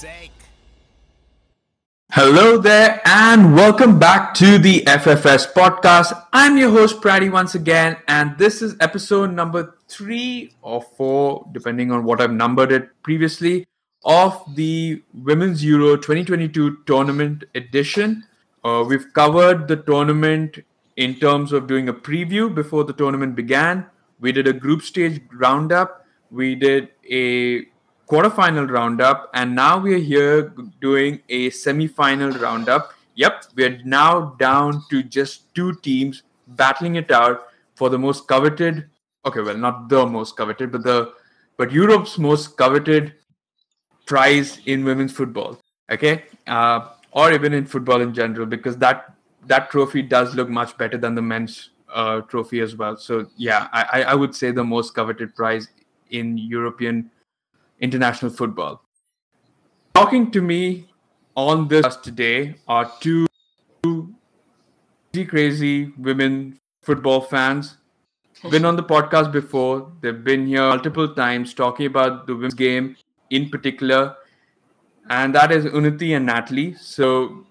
sake. Hello there, and welcome back to the FFS podcast. I'm your host, Praddy, once again, and this is episode number three or four, depending on what I've numbered it previously, of the Women's Euro 2022 tournament edition. Uh, we've covered the tournament in terms of doing a preview before the tournament began. We did a group stage roundup. We did a quarterfinal roundup, and now we are here doing a semi-final roundup. Yep, we are now down to just two teams battling it out for the most coveted. Okay, well, not the most coveted, but the but Europe's most coveted prize in women's football. Okay, uh, or even in football in general, because that that trophy does look much better than the men's uh, trophy as well. So yeah, I, I would say the most coveted prize in European international football. Talking to me on this today are two crazy crazy women football fans. Been on the podcast before. They've been here multiple times talking about the women's game in particular. And that is Unnati and Natalie. So,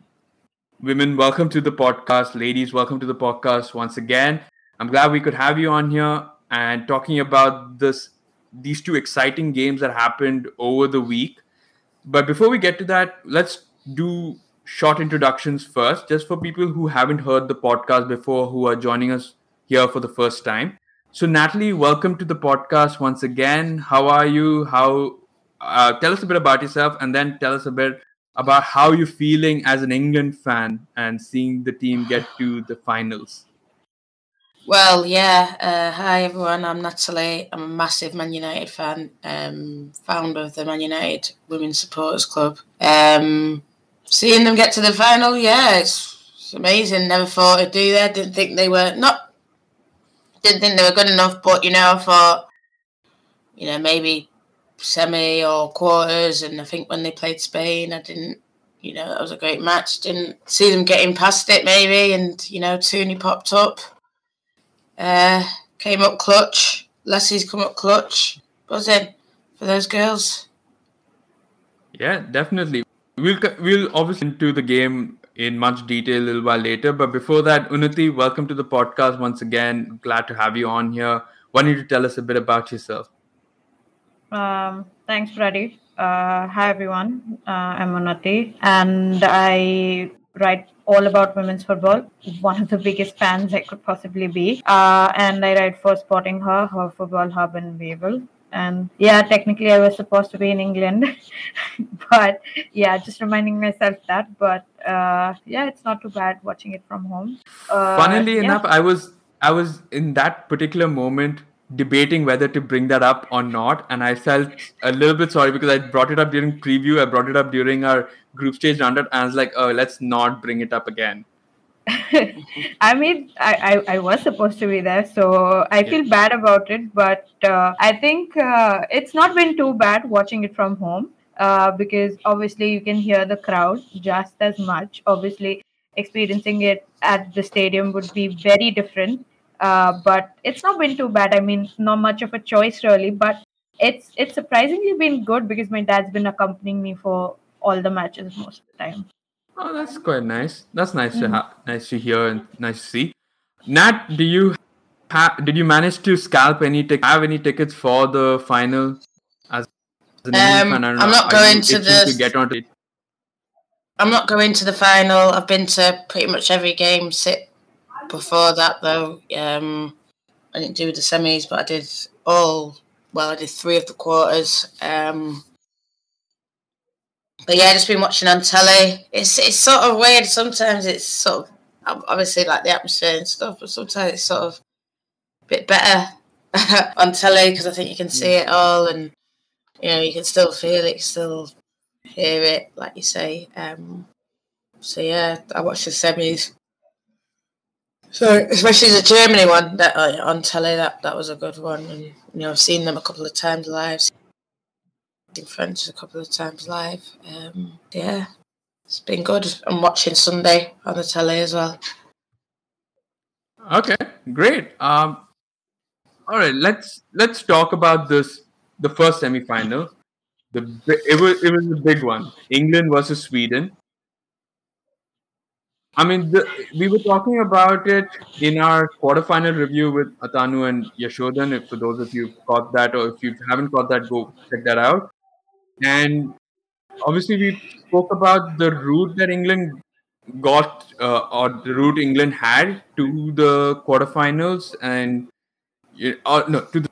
women, welcome to the podcast. Ladies, welcome to the podcast once again. I'm glad we could have you on here and talking about this these two exciting games that happened over the week. But before we get to that, let's do short introductions first, just for people who haven't heard the podcast before, who are joining us here for the first time. So, Natalie, welcome to the podcast once again. How are you? How? Uh, tell us a bit about yourself, and then tell us a bit about how you're feeling as an England fan and seeing the team get to the finals. Well, yeah. Uh, hi, everyone. I'm Natalie. I'm a massive Man United fan, um, founder of the Man United Women's Supporters Club. Um, seeing them get to the final, yeah, it's, it's amazing. Never thought I'd do that. Didn't think they were not. Didn't think they were good enough, but you know, I thought, you know, maybe semi or quarters. And I think when they played Spain, I didn't. You know, that was a great match. Didn't see them getting past it, maybe, and you know, Tooney popped up. Uh, came up clutch. Leslie's come up clutch. Buzzing for those girls. Yeah, definitely. We'll we'll obviously into the game in much detail a little while later. But before that, Unnati, welcome to the podcast once again. Glad to have you on here. Why don't you tell us a bit about yourself? Um, thanks, Freddie. Uh, hi, everyone. Uh, I'm Unnati, and I write all about women's football. One of the biggest fans I could possibly be. Uh, and I write for Sporting Her, her football hub in Wavell. And yeah, technically I was supposed to be in England, but yeah, just reminding myself that. But uh, yeah, it's not too bad watching it from home. Uh, Funnily yeah. enough, I was I was in that particular moment debating whether to bring that up or not and i felt a little bit sorry because i brought it up during preview i brought it up during our group stage roundup and i was like oh let's not bring it up again I mean, I, I, I, was supposed to be there, so I yeah. feel bad about it. But uh, I think uh, it's not been too bad watching it from home uh, because obviously you can hear the crowd just as much. Obviously, experiencing it at the stadium would be very different. Uh, but it's not been too bad. I mean, not much of a choice really, but it's it's surprisingly been good because my dad's been accompanying me for all the matches most of the time. Oh, that's quite nice. That's nice mm-hmm. to have, nice to hear and nice to see. Nat, do you have? Did you manage to scalp any tickets? Have any tickets for the final? As, as um, fan, I'm not going to the. To get onto it? I'm not going to the final. I've been to pretty much every game. Sit before that though, um, I didn't do the semis, but I did all. Well, I did three of the quarters. Um, but yeah, just been watching on telly. It's it's sort of weird. Sometimes it's sort of obviously like the atmosphere and stuff, but sometimes it's sort of a bit better on telly because I think you can see it all and you know you can still feel it, still hear it, like you say. Um, so yeah, I watched the semis. So especially the Germany one that uh, on telly, that that was a good one, and you know I've seen them a couple of times live, seen French a couple of times live. Um, yeah, it's been good. I'm watching Sunday on the telly as well. Okay, great. Um, all right, let's let's talk about this the first semi-final. the it was it was a big one. England versus Sweden. I mean, the, we were talking about it in our quarterfinal review with Atanu and Yashodan. If for those of you caught that, or if you haven't caught that, go check that out. And obviously, we spoke about the route that England got, uh, or the route England had to the quarterfinals, and uh, no, to the,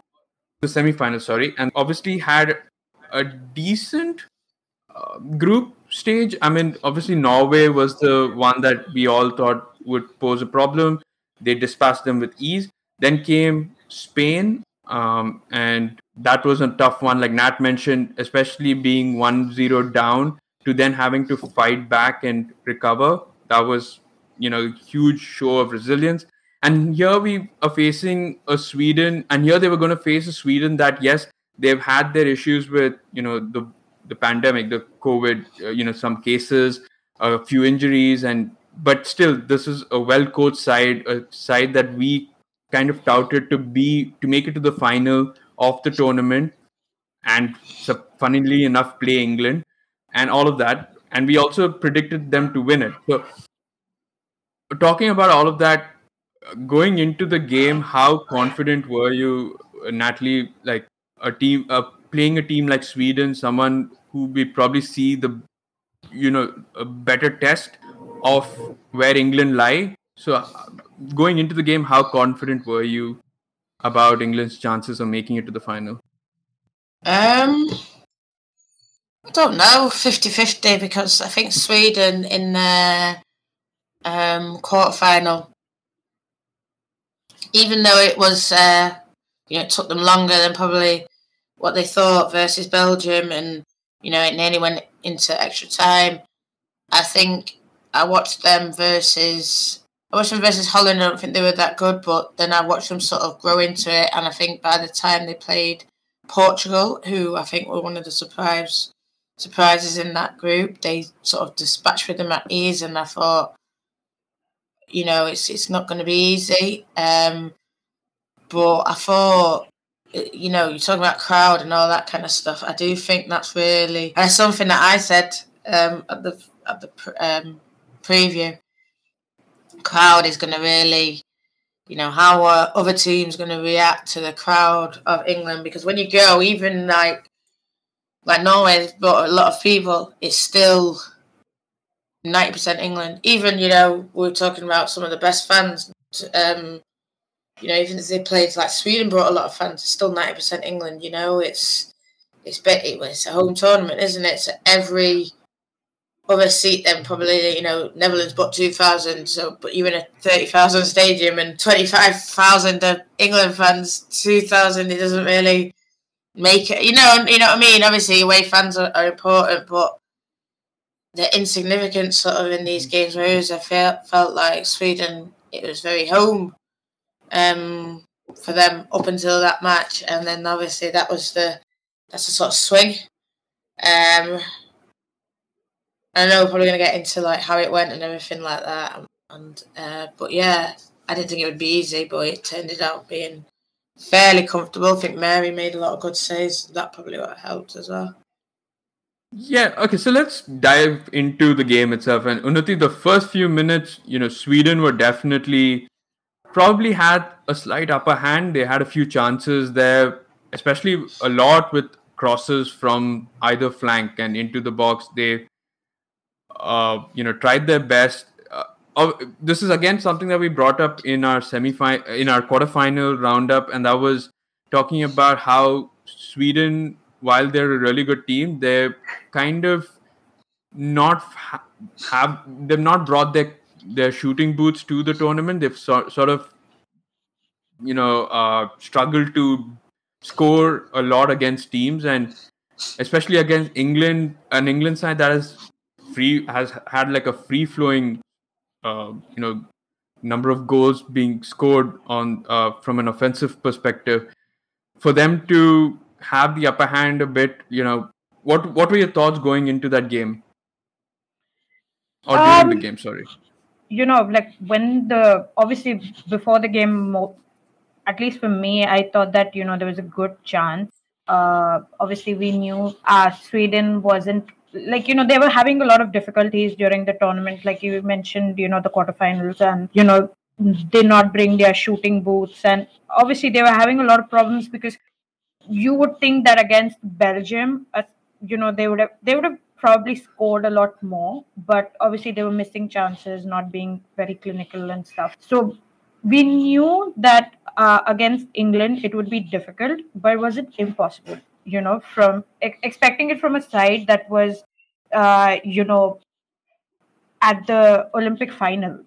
the semifinals. Sorry, and obviously had a decent uh, group stage. I mean, obviously Norway was the one that we all thought would pose a problem. They dispatched them with ease. Then came Spain, um, and that was a tough one. Like Nat mentioned, especially being 1-0 down to then having to fight back and recover. That was, you know, a huge show of resilience. And here we are facing a Sweden, and here they were going to face a Sweden that yes, they've had their issues with you know the the pandemic, the COVID, uh, you know, some cases, a few injuries, and but still, this is a well coached side, a side that we kind of touted to be to make it to the final of the tournament, and so, funnily enough, play England, and all of that, and we also predicted them to win it. So, talking about all of that, going into the game, how confident were you, Natalie? Like a team, uh, playing a team like Sweden, someone who we probably see the you know a better test of where England lie. So uh, going into the game, how confident were you about England's chances of making it to the final? Um, I don't know, 50-50 because I think Sweden in the um, quarterfinal, even though it was, uh, you know, it took them longer than probably what they thought versus Belgium and you know, it nearly went into extra time. I think I watched them versus I watched them versus Holland. I don't think they were that good, but then I watched them sort of grow into it. And I think by the time they played Portugal, who I think were one of the surprise surprises in that group, they sort of dispatched with them at ease. And I thought, you know, it's it's not going to be easy. Um, but I thought you know, you're talking about crowd and all that kind of stuff. I do think that's really uh, something that I said um, at the at the um, preview. Crowd is going to really, you know, how are other teams going to react to the crowd of England? Because when you go, even like like Norway, but a lot of people, it's still ninety percent England. Even you know, we are talking about some of the best fans. Um, you know, even as they played like Sweden brought a lot of fans, still ninety percent England. You know, it's it's it's a home tournament, isn't it? So every other seat then probably you know Netherlands bought two thousand, so but you're in a thirty thousand stadium and twenty five thousand of England fans, two thousand. It doesn't really make it. You know, you know what I mean. Obviously, away fans are, are important, but they're insignificant sort of in these mm. games. Whereas I felt felt like Sweden, it was very home um, for them up until that match, and then obviously that was the that's a sort of swing. Um, I know we're probably going to get into like how it went and everything like that, and uh, but yeah, I didn't think it would be easy, but it turned out being fairly comfortable. I think Mary made a lot of good saves. That probably what helped as well. Yeah, okay, so let's dive into the game itself. And Unnati, the first few minutes, you know, Sweden were definitely probably had a slight upper hand. They had a few chances there, especially a lot with crosses from either flank and into the box. They, uh, you know, tried their best. Uh, this is again something that we brought up in our semi in our quarterfinal roundup, and that was talking about how Sweden, while they're a really good team, they're kind of not ha- have they've not brought their their shooting boots to the tournament. They've so, sort of, you know, uh, struggled to score a lot against teams, and especially against England, an England side that has free has had like a free flowing, uh, you know, number of goals being scored on uh, from an offensive perspective. For them to have the upper hand a bit, you know, what what were your thoughts going into that game? Or during um, the game, sorry you know like when the obviously before the game at least for me i thought that you know there was a good chance Uh, obviously, we knew uh, Sweden wasn't like you know they were having a lot of difficulties during the tournament. Like you mentioned, you know the quarterfinals, and you know they did not bring their shooting boots, and obviously they were having a lot of problems because you would think that against Belgium, uh, you know they would have they would have probably scored a lot more, but obviously they were missing chances, not being very clinical and stuff. So we knew that uh, against England it would be difficult, but was it impossible. You know, from ex- expecting it from a side that was, uh, you know, at the Olympic final.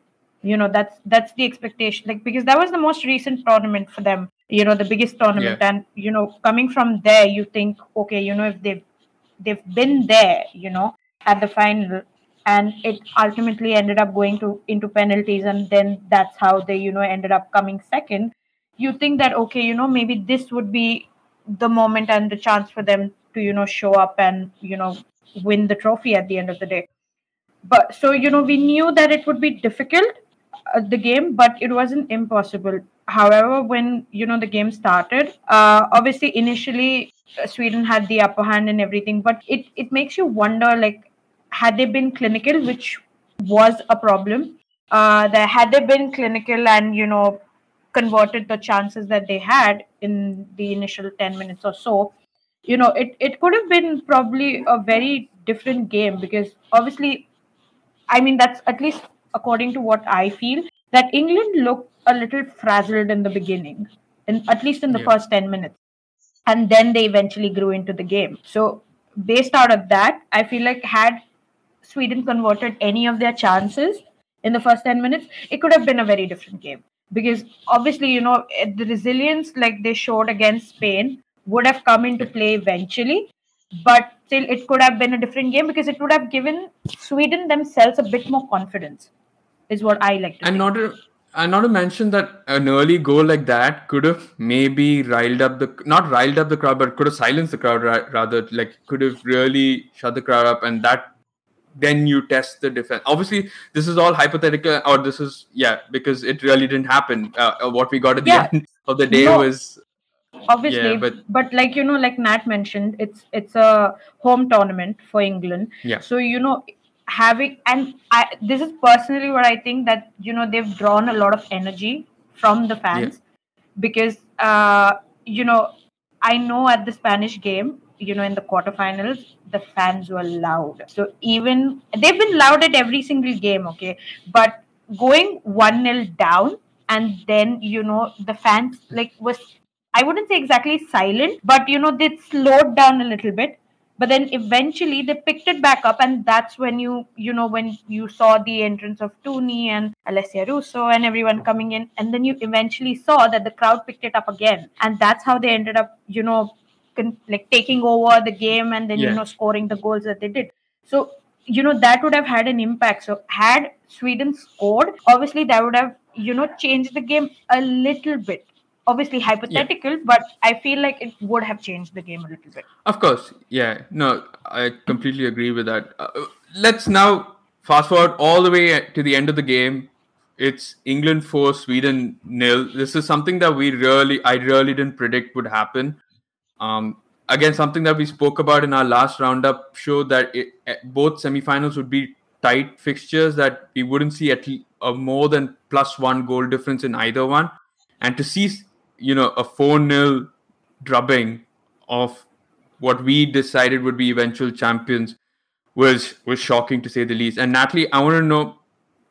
You know, that's that's the expectation. Like because that was the most recent tournament for them. You know, the biggest tournament, Yeah. and you know, coming from there, you think, okay, you know, if they've they've been there, you know, at the final, and it ultimately ended up going to into penalties, and then that's how they, you know, ended up coming second. You think that okay, you know, maybe this would be the moment and the chance for them to, you know, show up and you know win the trophy at the end of the day. But so you know, we knew that it would be difficult uh, the game, but it wasn't impossible. However, when you know the game started, uh, obviously initially uh, Sweden had the upper hand and everything, but it it makes you wonder like had they been clinical, which was a problem. Uh, that had they been clinical and you know converted the chances that they had in the initial 10 minutes or so you know it, it could have been probably a very different game because obviously I mean, that's at least according to what I feel, that England looked a little frazzled in the beginning, in, at least in the Yeah. first 10 minutes. And then they eventually grew into the game. So, based out of that, I feel like had Sweden converted any of their chances in the first 10 minutes, it could have been a very different game. Because obviously, you know, eh, the resilience like they showed against Spain would have come into play eventually but still it could have been a different game because it would have given Sweden themselves a bit more confidence, is what I like to And think. not to, and not to mention that an early goal like that could have maybe riled up the not riled up the crowd, but could have silenced the crowd ra- rather. Like could have really shut the crowd up, and that then you test the defense. Obviously, this is all hypothetical, or this is yeah because it really didn't happen. Uh, uh, what we got at the Yeah. end of the day No. was Obviously, yeah, but, but- like you know, like Nat mentioned, it's it's a home tournament for England. yeah So you know, having and I this is personally what I think that you know they've drawn a lot of energy from the fans because uh you know I know at the Spanish game, you know, in the quarterfinals, the fans were loud. So even they've been loud at every single game, okay. But going one 0 down and then you know the fans like was I wouldn't say exactly silent, but you know they slowed down a little bit. But then eventually they picked it back up, and that's when you you know when you saw the entrance of Tooney and Alessia Russo and everyone coming in, and then you eventually saw that the crowd picked it up again, and that's how they ended up you know con- like taking over the game and then you know scoring the goals that they did. So you know that would have had an impact. So had Sweden scored, obviously that would have you know changed the game a little bit. Obviously hypothetical, but I feel like it would have changed the game a little bit. Of course, yeah. No, I completely agree with that. Uh, let's now fast forward all the way to the end of the game. It's England four, Sweden nil. This is something that we really, I really didn't predict would happen. Um, again, something that we spoke about in our last roundup show that it, eh, both semifinals would be tight fixtures. That we wouldn't see at le- a more than plus one goal difference in either one, and to see, you know, a four 0 drubbing of what we decided would be eventual champions was was shocking to say the least. And Natalie, I want to know,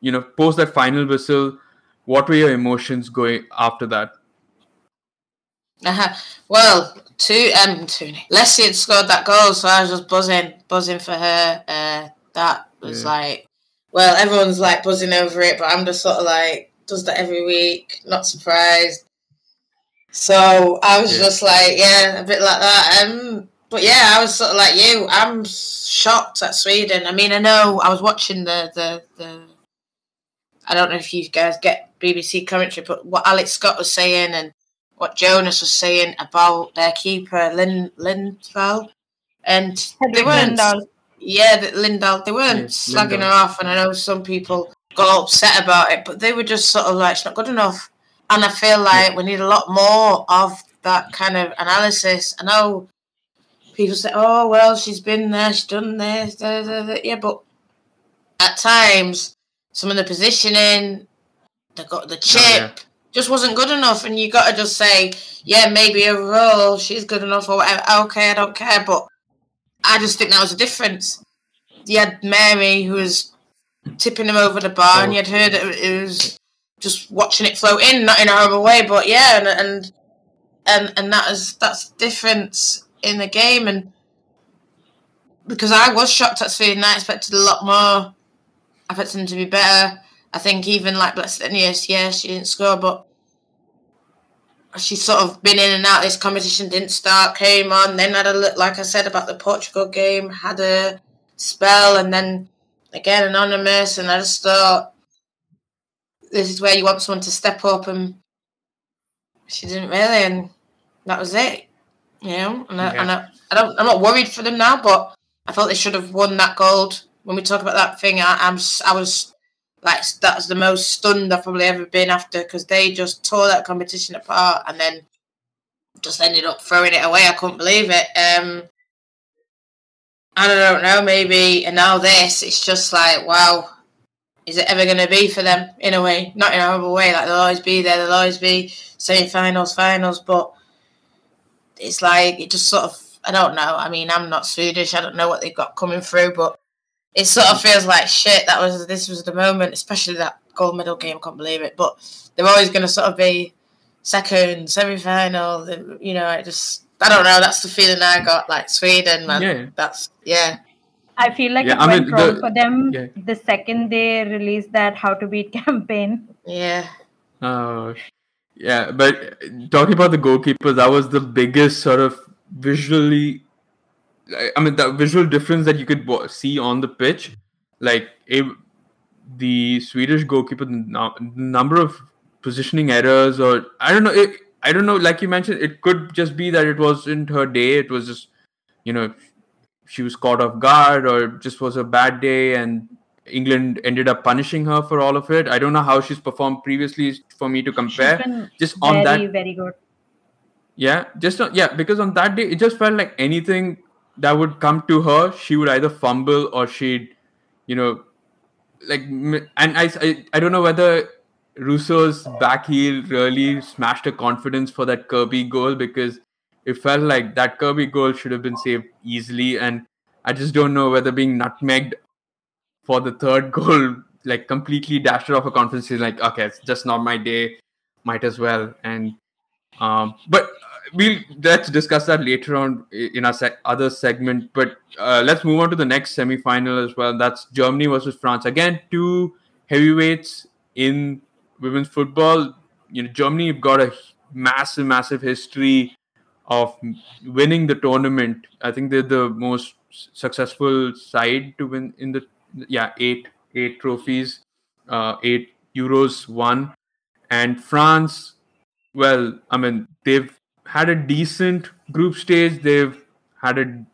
you know, post that final whistle, what were your emotions going after that? Uh-huh. Well, two um two Leslie had scored that goal, so I was just buzzing, buzzing for her. Uh, that was Yeah. like, well, everyone's like buzzing over it, but I'm just sort of like, does that every week? Not surprised. So I was Yeah. just like, yeah, a bit like that. Um, but yeah, I was sort of like you. I'm shocked at Sweden. I mean, I know I was watching the the the. I don't know if you guys get BBC commentary, but what Alex Scott was saying and what Jonas was saying about their keeper Lin Lindvall, and they weren't. Lindahl. Yeah, that Lindahl. They weren't Yes, slagging Lindahl. her off, and I know some people got upset about it, but they were just sort of like, "It's not good enough." And I feel like we need a lot more of that kind of analysis. I know people say, "Oh well, she's been there, she's done this." Da, da, da. Yeah, but at times, some of the positioning, they got the chip, oh, yeah. just wasn't good enough, and you got to just say, "Yeah, maybe overall she's good enough or whatever." Okay, I don't care, but I just think that was a difference. You had Mary who was tipping him over the bar, oh. and you had heard it, it was just watching it float in, not in a horrible way, but yeah, and and and, and that is that's difference in the game, and because I was shocked at Sweden, I expected a lot more. I expected them to be better. I think even like Blackstenius, yeah, she didn't score, but she's sort of been in and out. This competition didn't start, came on, then had a look, like I said about the Portugal game, had a spell, and then again anonymous. And I just thought this is where you want someone to step up, and she didn't really, and that was it. You know, and, I, and I, I don't, I'm not worried for them now, but I felt they should have won that gold. When we talk about that thing, I, I'm, I was like, that's the most stunned I've probably ever been after because they just tore that competition apart and then just ended up throwing it away. I couldn't believe it. Um, I don't know, maybe, and now this, it's just like, wow, is it ever going to be for them in a way? Not in a horrible way, like they'll always be there, they'll always be semi finals, finals, but it's like it just sort of I don't know. I mean, I'm not Swedish. I don't know what they've got coming through, but it sort of feels like shit. That was this was the moment, especially that gold medal game. I can't believe it. But they're always going to sort of be second, semi final. You know, I just I don't know. That's the feeling I got. Like Sweden, man. Yeah. That's yeah. I feel like yeah, it I went mean, wrong the, for them yeah. the second they released that How to Beat campaign. Yeah. Oh, yeah, but talking about the goalkeepers, that was the biggest sort of visually. I mean, the visual difference that you could see on the pitch, like a, the Swedish goalkeeper, the number of positioning errors, or I don't know. It, I don't know. Like you mentioned, it could just be that it wasn't her day. It was just, you know, she was caught off guard, or just was a bad day, and England ended up punishing her for all of it. I don't know how she's performed previously for me to compare. Just on very, that, very good. Yeah, just on, yeah, because on that day it just felt like anything that would come to her, she would either fumble or she'd, you know, like and I I, I don't know whether Russo's back heel really smashed her confidence for that Kirby goal because it felt like that Kirby goal should have been saved easily and I just don't know whether being nutmegged for the third goal, like completely dashed off a confidence. She's like, okay, it's just not my day. Might as well. And um, but we'll let's discuss that later on in our sec- other segment. But uh, let's move on to the next semi-final as well. That's Germany versus France. Again, two heavyweights in women's football. You know, Germany have got a massive, massive history of winning the tournament. I think they're the most successful side to win in the yeah eight eight trophies, uh, eight Euros won, and France. Well, I mean they've had a decent group stage. They've had a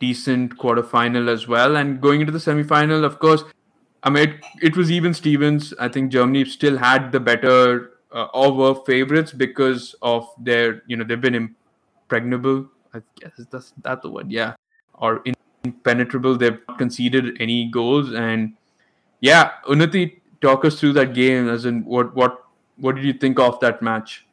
decent quarterfinal as well, and going into the semifinal, of course. I mean, it, it was even Stevens. I think Germany still had the better uh, or were favorites because of their, you know, they've been impregnable. I guess that's that the word, yeah, or impenetrable. They've conceded any goals, and yeah, Unnati, talk us through that game. As in, what what what did you think of that match?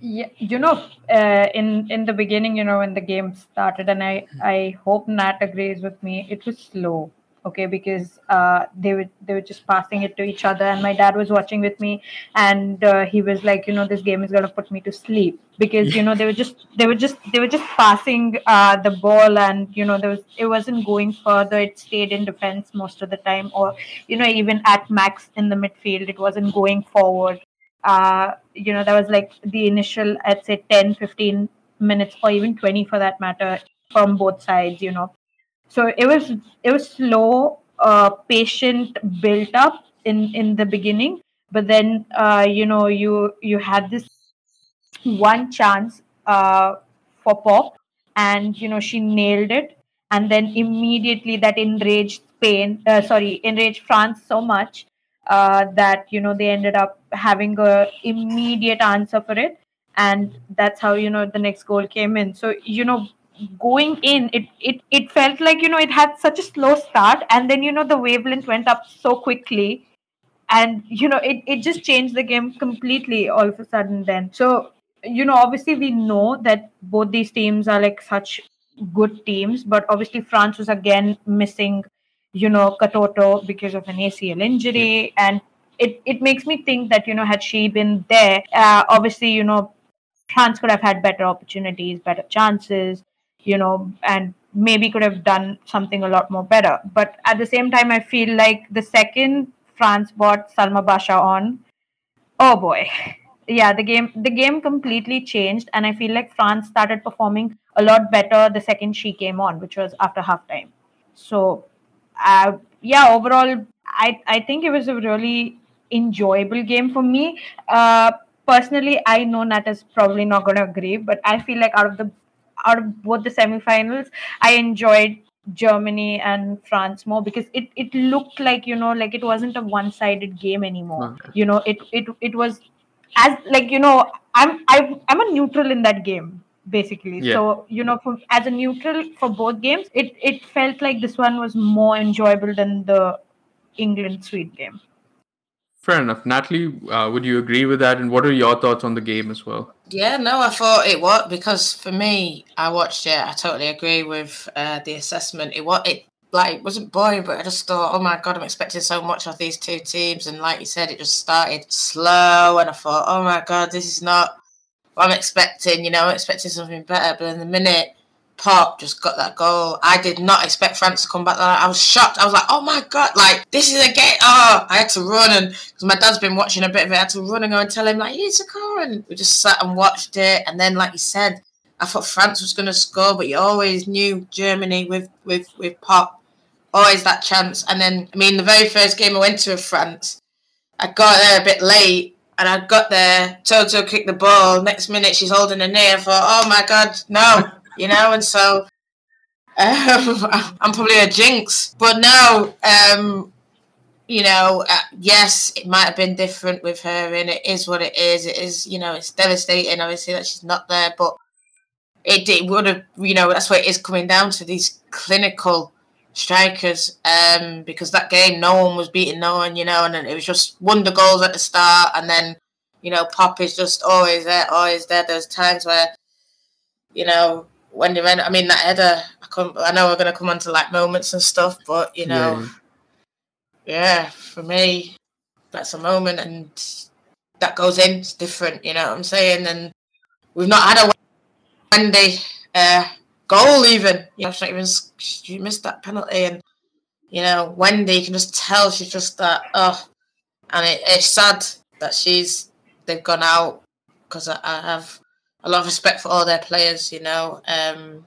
Yeah, you know, uh, in in the beginning, you know, when the game started, and I I hope Nat agrees with me. It was slow okay because uh, they were they were just passing it to each other and my dad was watching with me and uh, he was like you know this game is going to put me to sleep. Because you know they were just they were just they were just passing uh, the ball and you know there was it wasn't going further. It stayed in defense most of the time or you know even at max in the midfield it wasn't going forward. Uh, you know that was like the initial i'd say 10 15 minutes or even 20 for that matter from both sides you know so it was it was slow uh, patient built up in in the beginning but then uh, you know you you had this one chance uh, for Popp and you know she nailed it. And then immediately that enraged spain uh, sorry enraged france so much uh, that you know they ended up having a immediate answer for it. And that's how you know the next goal came in. So you know going in it it it felt like you know it had such a slow start and then you know the wavelength went up so quickly. And you know it, it just changed the game completely all of a sudden then. So you know obviously we know that both these teams are like such good teams but obviously france was again missing you know katoto because of an acl injury. And it, it makes me think that you know had she been there uh, obviously you know france could have had better opportunities better chances you know and maybe could have done something a lot more better but at the same time i feel like the second France bought Selma Bacha on, oh boy, yeah, the game the game completely changed, and I feel like France started performing a lot better the second she came on, which was after halftime. So, uh, yeah, overall, I I think it was a really enjoyable game for me. Uh, personally, I know Nat is probably not going to agree, but I feel like out of the out of both the semifinals, I enjoyed Germany and France more because it it looked like you know like it wasn't a one sided game anymore. Okay. You know it it it was as like you know I'm I I'm a neutral in that game basically. Yeah. So you know for, as a neutral for both games, it it felt like this one was more enjoyable than the England Sweden game. Fair enough. Natalie, uh, would you agree with that? And what are your thoughts on the game as well? Yeah, no, I thought it was because for me, I watched it. I totally agree with uh, the assessment. It was it like wasn't boring, but I just thought, oh my god, I'm expecting so much of these two teams. And like you said, it just started slow, and I thought, oh my god, this is not what I'm expecting. You know, I'm expecting something better. But in the minute Popp just got that goal. I did not expect France to come back. I was shocked. I was like, oh my god, like this is a game. Oh, I had to run and because my dad's been watching a bit of it, I had to run and go and tell him like, it's a goal. And we just sat and watched it. And then, like you said, I thought France was going to score, but you always knew Germany with with with Popp, always that chance. And then, I mean, the very first game I went to with France, I got there a bit late and I got there, Toto kicked the ball. Next minute, she's holding a knee. I thought, oh my God, no you know, and so um, I'm probably a jinx, but no, um, you know, uh, yes, it might have been different with her, and it is what it is. It is, you know, it's devastating, obviously, that she's not there, but it, it would have, you know, that's what it is coming down to these clinical strikers, um, because that game, no one was beating no one, you know, and it was just wonder goals at the start, and then, you know, Popp is just always there, always there. There's times where, you know, when they went, I mean, that header, I, come, I know we're going to come on to like moments and stuff, but you know, yeah. yeah, for me, that's a moment and that goes in, it's different, you know what I'm saying? And we've not had a Wendie uh, goal even, you know, she's not even, she missed that penalty and, you know, Wendie, you can just tell she's just that, oh, and it, it's sad that she's, they've gone out because I, I have a lot of respect for all their players, you know. Um,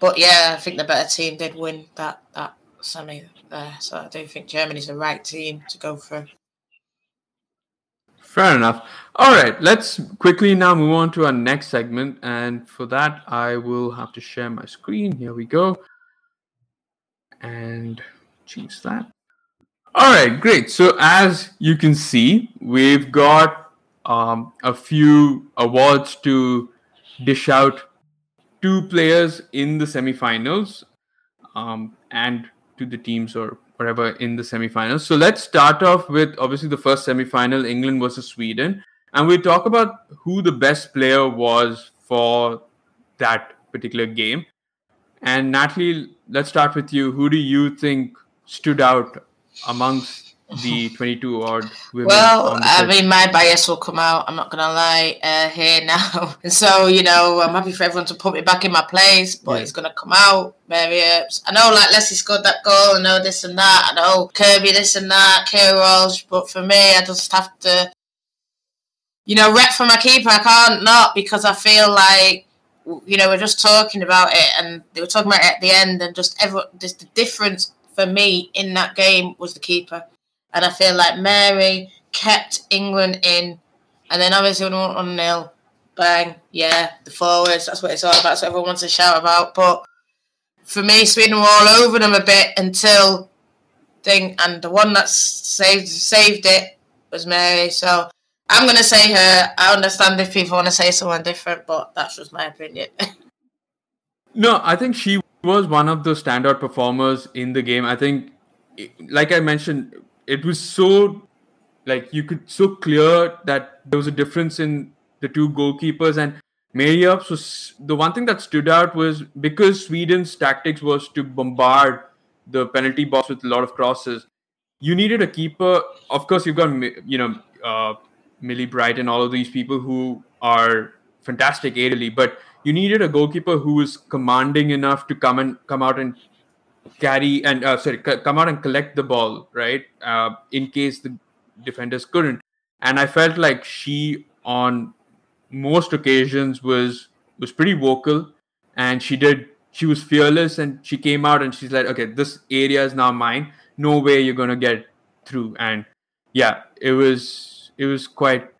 but yeah, I think the better team did win that that semi there, so I do think Germany's the right team to go through. Fair enough. All right, let's quickly now move on to our next segment, and for that, I will have to share my screen. Here we go, and change that. All right, great. So as you can see, we've got um, a few awards to dish out two players in the semifinals um, and to the teams or whatever in the semifinals. So let's start off with obviously the first semifinal, England versus Sweden, and we talk about who the best player was for that particular game. And Natalie, let's start with you. Who do you think stood out amongst the 22 odd women. Well, I mean, my bias will come out. I'm not gonna lie uh, here now, and so you know, I'm happy for everyone to put me back in my place, but yeah. it's gonna come out. Mary Earps. I know, like Leslie scored that goal. I know this and that. I know Kirby this and that. Keira Walsh, but for me, I just have to, you know, rep for my keeper. I can't not because I feel like you know, we're just talking about it and they were talking about it at the end and just everyone just the difference for me in that game was the keeper. And I feel like Mary kept England in. And then obviously when we went on nil, bang, yeah, the forwards, that's what it's all about. That's what everyone wants to shout about. But for me, Sweden were all over them a bit until thing and the one that saved saved it was Mary. So I'm gonna say her. I understand if people want to say someone different, but that's just my opinion. no, I think she was one of the standout performers in the game. I think, like I mentioned, it was so like you could so clear that there was a difference in the two goalkeepers and Mary Earps was the one thing that stood out was because Sweden's tactics was to bombard the penalty box with a lot of crosses. You needed a keeper. Of course, you've got you know uh, Millie Bright and all of these people who are fantastic aerially, but you needed a goalkeeper who was commanding enough to come and come out and carry and uh, sorry c- come out and collect the ball right uh, in case the defenders couldn't. And i felt like she on most occasions was was pretty vocal and she did she was fearless and she came out and she's like okay this area is now mine. No way you're gonna get through. And yeah it was it was quite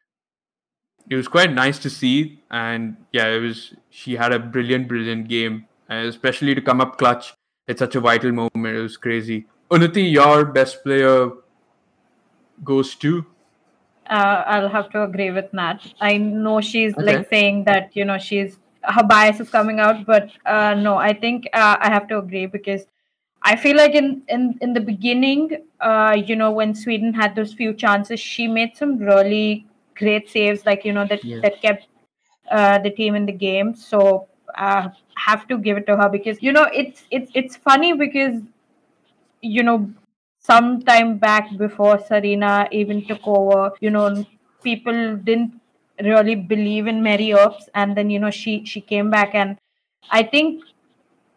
it was quite nice to see. And yeah it was she had a brilliant brilliant game especially to come up clutch it's such a vital moment it was crazy unnati your best player goes to uh, I'll have to agree with Nat. I know she's okay. like saying that you know she's her bias is coming out, but uh, no, I think uh, I have to agree because I feel like in in in the beginning, uh, you know, when Sweden had those few chances, she made some really great saves, like you know that yeah. that kept uh, the team in the game. So uh, have to give it to her because you know it's it's it's funny because you know some time back before Sarina even took over, you know, people didn't really believe in Mary Earps, and then you know she she came back, and I think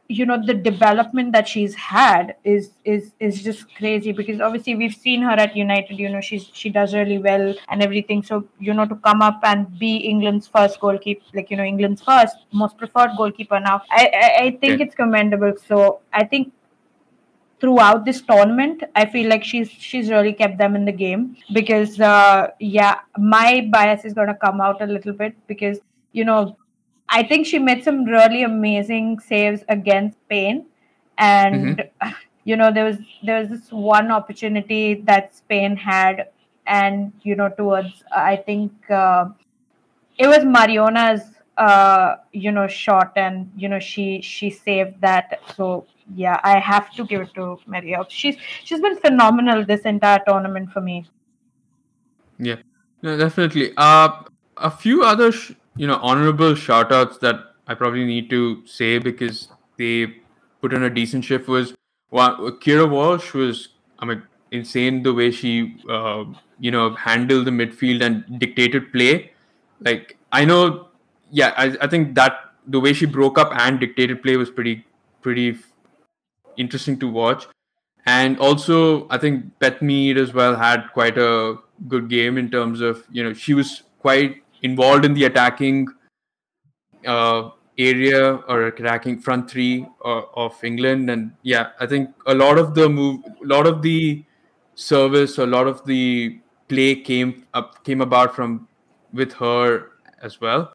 you know the development that she's had is is is just crazy because obviously we've seen her at united you know she's she does really well and everything so you know to come up and be england's first goalkeeper like you know england's first most preferred goalkeeper now i i, I think yeah. it's commendable so i think throughout this tournament i feel like she's she's really kept them in the game because uh yeah my bias is going to come out a little bit because you know i think she made some really amazing saves against spain and mm-hmm. you know there was there was this one opportunity that spain had and you know towards i think uh, it was mariona's uh, you know shot and you know she she saved that so yeah, I have to give it to Maria. She's she's been phenomenal this entire tournament for me. Yeah, no, definitely. Uh, a few other sh- you know honorable shout outs that I probably need to say because they put in a decent shift was one Keira Walsh was I mean insane the way she uh, you know handled the midfield and dictated play. Like I know, yeah, I, I think that the way she broke up and dictated play was pretty pretty interesting to watch. And also, I think Beth Mead as well had quite a good game in terms of, you know, she was quite involved in the attacking uh, area or attacking front three uh, of England. And yeah, I think a lot of the move, a lot of the service, a lot of the play came up, came about from with her as well.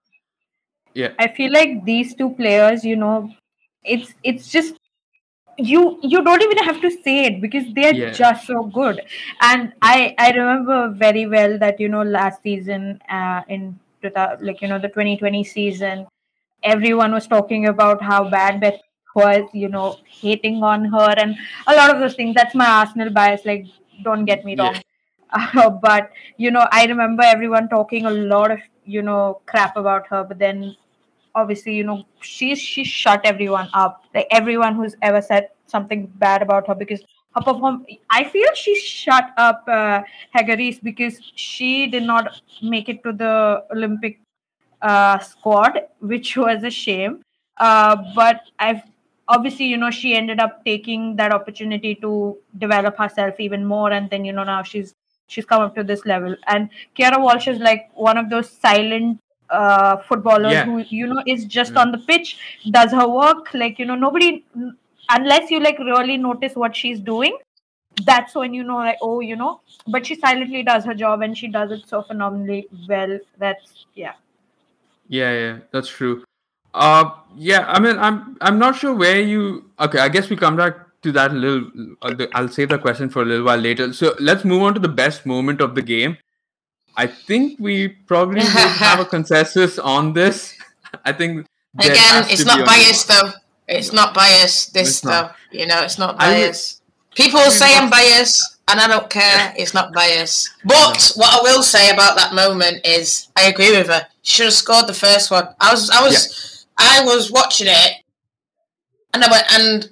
Yeah, I feel like these two players, you know, it's it's just you you don't even have to say it because they're yeah. just so good and i i remember very well that you know last season uh in like you know the 2020 season everyone was talking about how bad beth was you know hating on her and a lot of those things that's my arsenal bias like don't get me wrong yeah. uh, but you know i remember everyone talking a lot of you know crap about her but then obviously you know she's she shut everyone up. Like everyone who's ever said something bad about her because her perform i feel she shut up uh, Hege Riise because she did not make it to the olympic uh, squad which was a shame. Uh, but i've obviously you know she ended up taking that opportunity to develop herself even more and then you know now she's she's come up to this level. And Keira Walsh is like one of those silent uh, footballer yeah. who you know is just on the pitch does her work like you know nobody unless you like really notice what she's doing that's when you know like oh you know but she silently does her job and she does it so phenomenally well that's yeah. Yeah yeah that's true. Uh yeah i mean i'm i'm not sure where you okay i guess we come back to that a little uh, i'll save the question for a little while later. So let's move on to the best moment of the game I think we probably would have a consensus on this. I think Again, it's not biased though. It's not biased. This It's though, you know, it's not I would- biased. People say I'm biased, and I don't care. It's not biased. But what I will say about that moment is, I agree with her. She should have scored the first one. I was, I was, I was watching it, and I went, and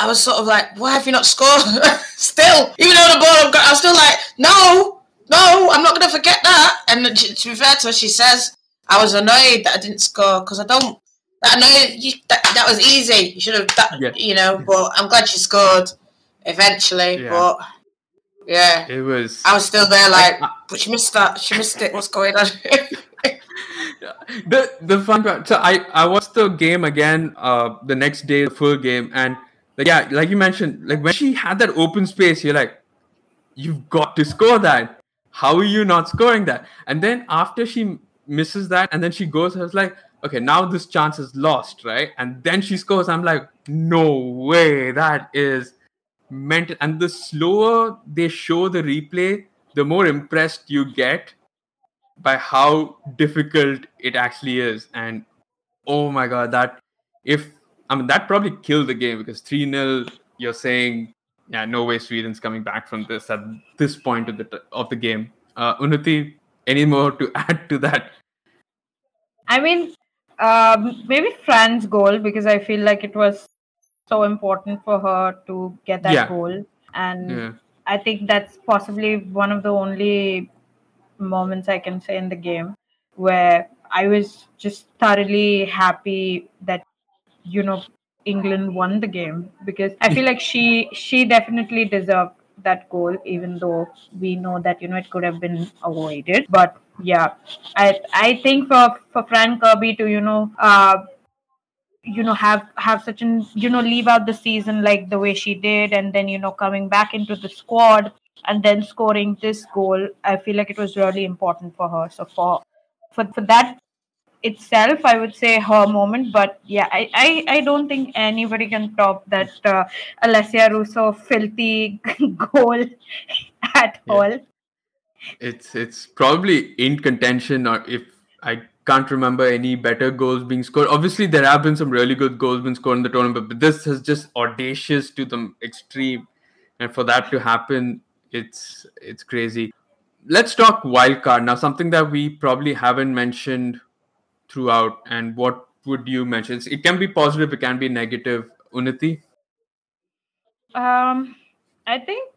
I was sort of like, why have you not scored? still, even though the ball, I was still like, no, no, I'm not going to forget that. And to be fair to her, she says, I was annoyed that I didn't score because I don't. That annoyed you. That, that was easy. You should have. That, Yeah. You know, but I'm glad she scored eventually. Yeah. But yeah, It was. I was still there. Like, I- but she missed that. She missed it. What's going on? the the fun part. So I I watched the game again. Uh, the next day, the full game, and like yeah, like you mentioned, like when she had that open space, you're like, you've got to score that. How are you not scoring that? And then after she misses that, and then she goes, I was like, okay, now this chance is lost, right? And then she scores. I'm like, no way, that is meant. And the slower they show the replay, the more impressed you get by how difficult it actually is. And oh my god, that if I mean that probably killed the game because 3 0, you're saying, yeah, no way Sweden's coming back from this at this point of the t- of the game. Uh, Unnati, any more to add to that? I mean, um, maybe Fran's goal because I feel like it was so important for her to get that Yeah. goal, and Yeah. I think that's possibly one of the only moments I can say in the game where I was just thoroughly happy that you know England won the game because I feel like she she definitely deserved that goal even though we know that you know it could have been avoided. But yeah I I think for for Fran Kirby to you know uh you know have have such an you know leave out the season like the way she did and then you know coming back into the squad and then scoring this goal i feel like it was really important for her. So for for, for that itself i would say her moment but yeah i i, I don't think anybody can top that uh, alessia russo filthy goal at Yeah. all It's it's probably in contention, or if I can't remember any better goals being scored. Obviously, there have been some really good goals being scored in the tournament, but this is just audacious to the extreme, and for that to happen, it's it's crazy. Let's talk wildcard now. Something that we probably haven't mentioned throughout, and what would you mention? It can be positive, it can be negative. Unnati, Um, I think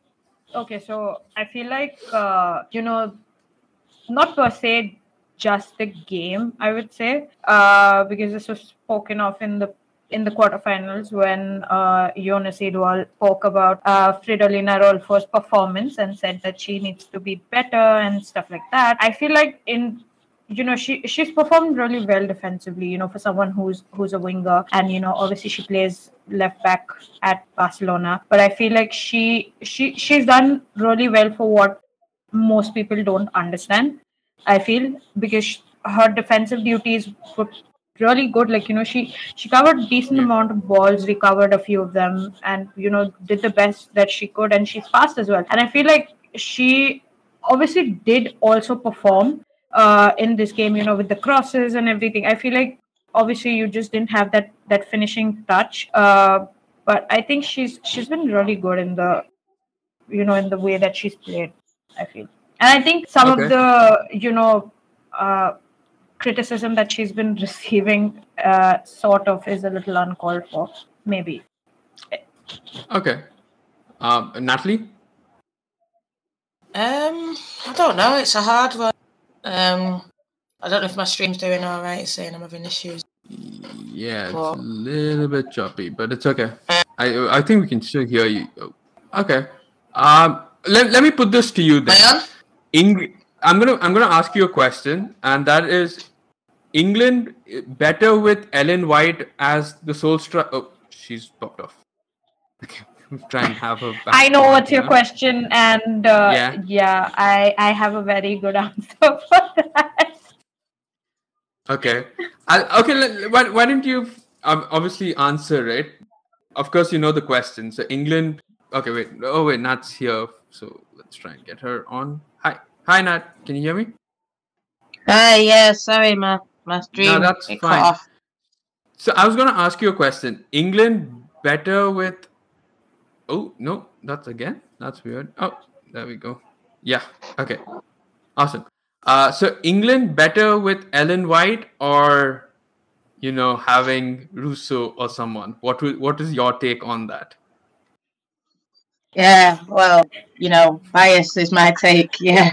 okay. So I feel like uh, you know, not per se just the game. I would say uh, because this was spoken of in the in the quarterfinals when uh, Jonas Eidevall spoke about uh, Fridolina Rolfö's performance and said that she needs to be better and stuff like that. I feel like in you know she she's performed really well defensively you know for someone who's who's a winger. And you know obviously she plays left back at barcelona. But i feel like she she she's done really well for what most people don't understand i feel. Because her defensive duties were really good. Like you know she she covered decent amount of balls. Recovered a few of them and you know did the best that she could. And she's fast as well. And i feel like she obviously did also perform uh, in this game, you know, with the crosses and everything. I feel like obviously you just didn't have that that finishing touch. Uh, but I think she's she's been really good in the you know in the way that she's played. I feel, and I think some Okay. of the you know uh, criticism that she's been receiving uh, sort of is a little uncalled for. Maybe. okay. Um, Natalie, Um, I don't know. It's a hard one. Um, I don't know if my stream's doing all right. It's saying I'm having issues. Yeah, it's Well- a little bit choppy, but it's okay. I I think we can still hear you. Okay. Um, let, let me put this to you then. Eng- I'm gonna I'm gonna ask you a question, and that is, England better with Ellen White as the sole striker. Oh, she's popped off. Okay, I'm trying to have her. Back I know what's your question, and uh, Yeah. yeah, I I have a very good answer for that. Okay. I, okay. Why, why don't you um, obviously answer it? Of course, you know the question. So England. Okay, wait. Oh, wait. Nat's here. So let's try and get her on. Hi. Hi, Nat. Can you hear me? Hi, yeah, sorry, my, my stream. No, that's fine. off. So I was going to ask you a question. England better with. Oh no, that's again. That's weird. Oh, there we go. Yeah. Okay. Awesome. Uh, so England better with Ellen White or, you know, having Russo or someone. What will, what is your take on that? Yeah, well, you know, bias is my take. Yeah.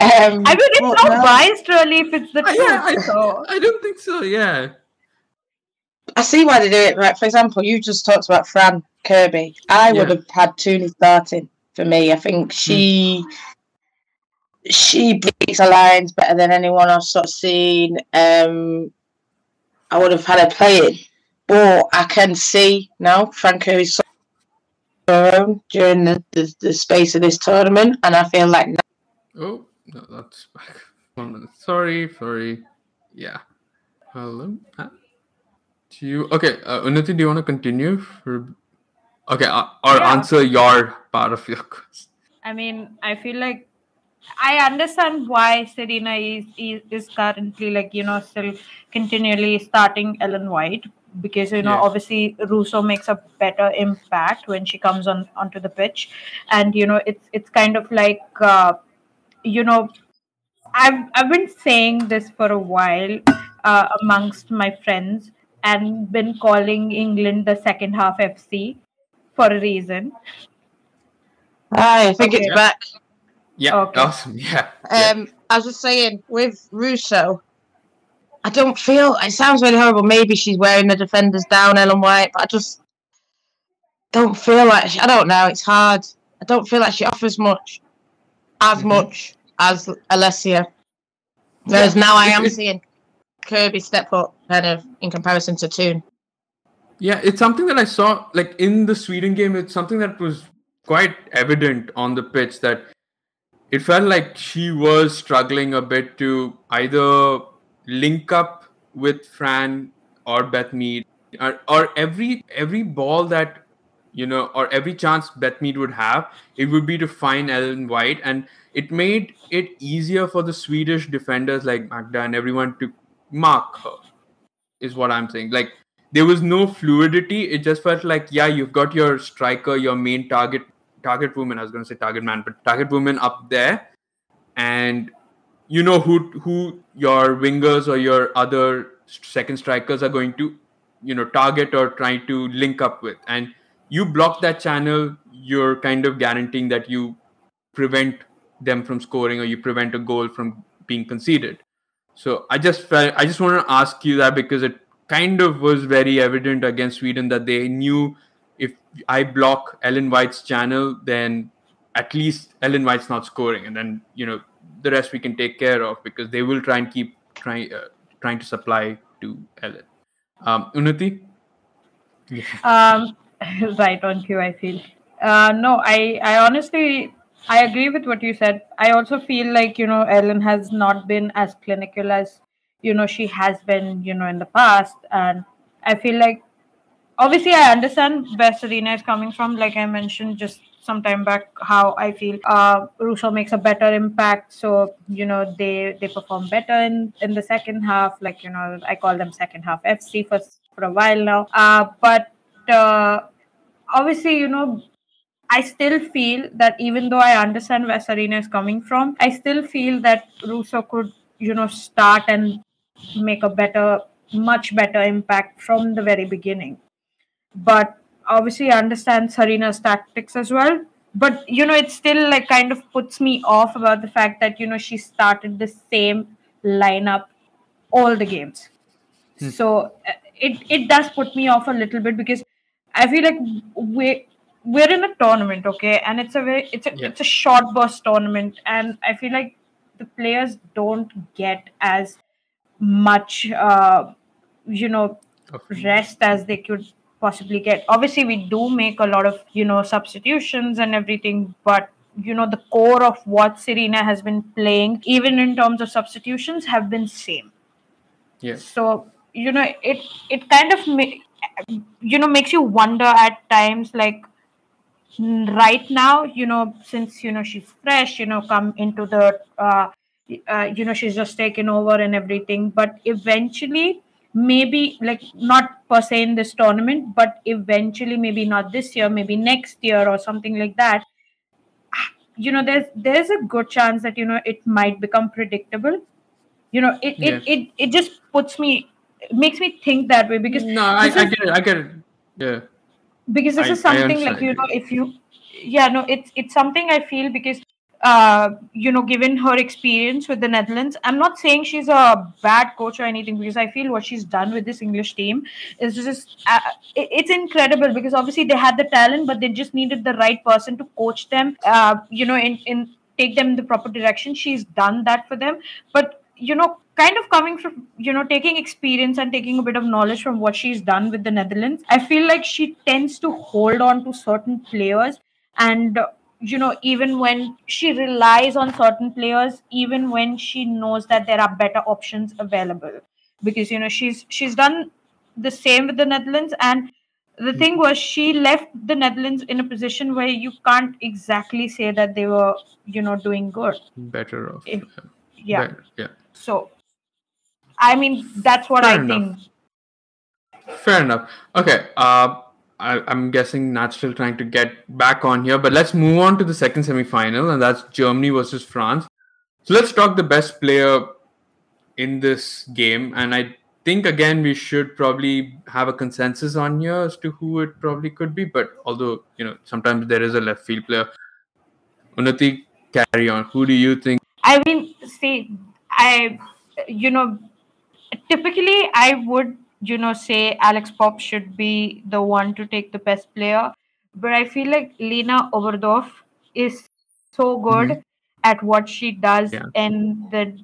Um, I mean, it's but not no, biased really if it's the Uh, truth. yeah, I, so I don't think so. Yeah. I see why they do it. Right, for example, you just talked about Fran Kirby. I would Yeah. have had Tooney starting for me. I think she she breaks the lines better than anyone I've sort of seen. Um, I would have had her playing, but I can see now Fran Kirby's sort of her own during the, the, the space of this tournament, and I feel like now. Oh, no, that's back. One minute. Sorry, sorry. Yeah. Hello. Huh? Do you okay? Uh, Unnati, do you want to continue? For... Okay, uh, or Yeah. answer your part of your question. I mean, I feel like I understand why Sarina is, is is currently like you know still continually starting Ellen White because you know Yeah. obviously Russo makes a better impact when she comes on onto the pitch, and you know it's it's kind of like uh, you know I've I've been saying this for a while uh, amongst my friends and been calling England the second half FC for a reason. I think Okay. it's back. Yeah, Okay. awesome. Yeah. yeah. Um, I was just saying with Russo, I don't feel it sounds really horrible. Maybe she's wearing the defenders down, Ellen White, but I just don't feel like she, I don't know. It's hard. I don't feel like she offers much, as Mhm. much as Alessia. Whereas now I am seeing Kirby step up, kind of in comparison to Toon. Yeah, it's something that I saw like in the Sweden game. It's something that was quite evident on the pitch that it felt like she was struggling a bit to either link up with Fran or Beth Mead, or, or every every ball that you know, or every chance Beth Mead would have, it would be to find Ellen White, and it made it easier for the Swedish defenders like Magda and everyone to mark her. Is what I'm saying. Like there was no fluidity. It just felt like yeah, you've got your striker, your main target target woman. I was going to say target man, but target woman up there, and you know who who your wingers or your other second strikers are going to you know target or try to link up with and you block that channel you're kind of guaranteeing that you prevent them from scoring or you prevent a goal from being conceded so i just felt i just want to ask you that because it kind of was very evident against sweden that they knew if i block ellen white's channel then at least ellen white's not scoring. And then you know the rest we can take care of because they will try and keep trying uh, trying to supply to ellen. Um unnati yeah um right on cue i feel. Uh no i i honestly i agree with what you said. I also feel like you know ellen has not been as clinical as you know she has been you know in the past. And i feel like obviously i understand where sarina is coming from. Like i mentioned just some time back how i feel uh russo makes a better impact. So you know they they perform better in in the second half. Like you know i call them second half fc for for a while now. Uh but uh obviously you know I still feel that even though I understand where Sarina is coming from, I still feel that Russo could, you know, start and make a better, much better impact from the very beginning. But obviously, I understand Sarina's tactics as well. But you know, it still like kind of puts me off about the fact that you know she started the same lineup all the games. Hmm. So uh, it it does put me off a little bit because I feel like we we're in a tournament, okay, and it's a very it's a Yeah. it's a short burst tournament, and I feel like the players don't get as much, uh, you know, rest as they could possibly get. Obviously, we do make a lot of you know substitutions and everything, but you know the core of what Sarina has been playing, even in terms of substitutions, have been same yeah so you know it it kind of ma- you know makes you wonder at times like right now, you know, since you know she's fresh, you know, come into the, uh, uh, you know, she's just taken over and everything. But eventually, maybe like not per se in this tournament, but eventually, maybe not this year, maybe next year or something like that. You know, there's there's a good chance that you know it might become predictable. You know, it Yeah. it, it it just puts me, it makes me think that way because No, I, this I get it. I get it. Yeah. Because this I- is something like you know if you yeah no it's it's something i feel because uh you know given her experience with the netherlands i'm not saying she's a bad coach or anything because i feel what she's done with this english team is just uh, it's incredible because obviously they had the talent but they just needed the right person to coach them uh you know in in take them in the proper direction. She's done that for them. But you know kind of coming from you know taking experience and taking a bit of knowledge from what she's done with the netherlands i feel like she tends to hold on to certain players. And uh, you know even when she relies on certain players even when she knows that there are better options available. Because you know she's she's done the same with the netherlands. And the thing was she left the netherlands in a position where you can't exactly say that they were you know doing good. Better off. If- yeah. Better, yeah. so i mean that's what Fair i enough. think Fair enough. Okay. Uh, I, I'm guessing Nat's still trying to get back on here, but let's move on to the second semi-final, and that's Germany versus France. So let's talk the best player in this game, and I think again we should probably have a consensus on here as to who it probably could be. But although you know sometimes there is a left field player, Unnati, carry on. Who do you think? I mean, see, I, you know, typically I would, you know, say Alex Popp should be the one to take the best player, but I feel like Lena Oberdorf is so good at what she does Yeah. in the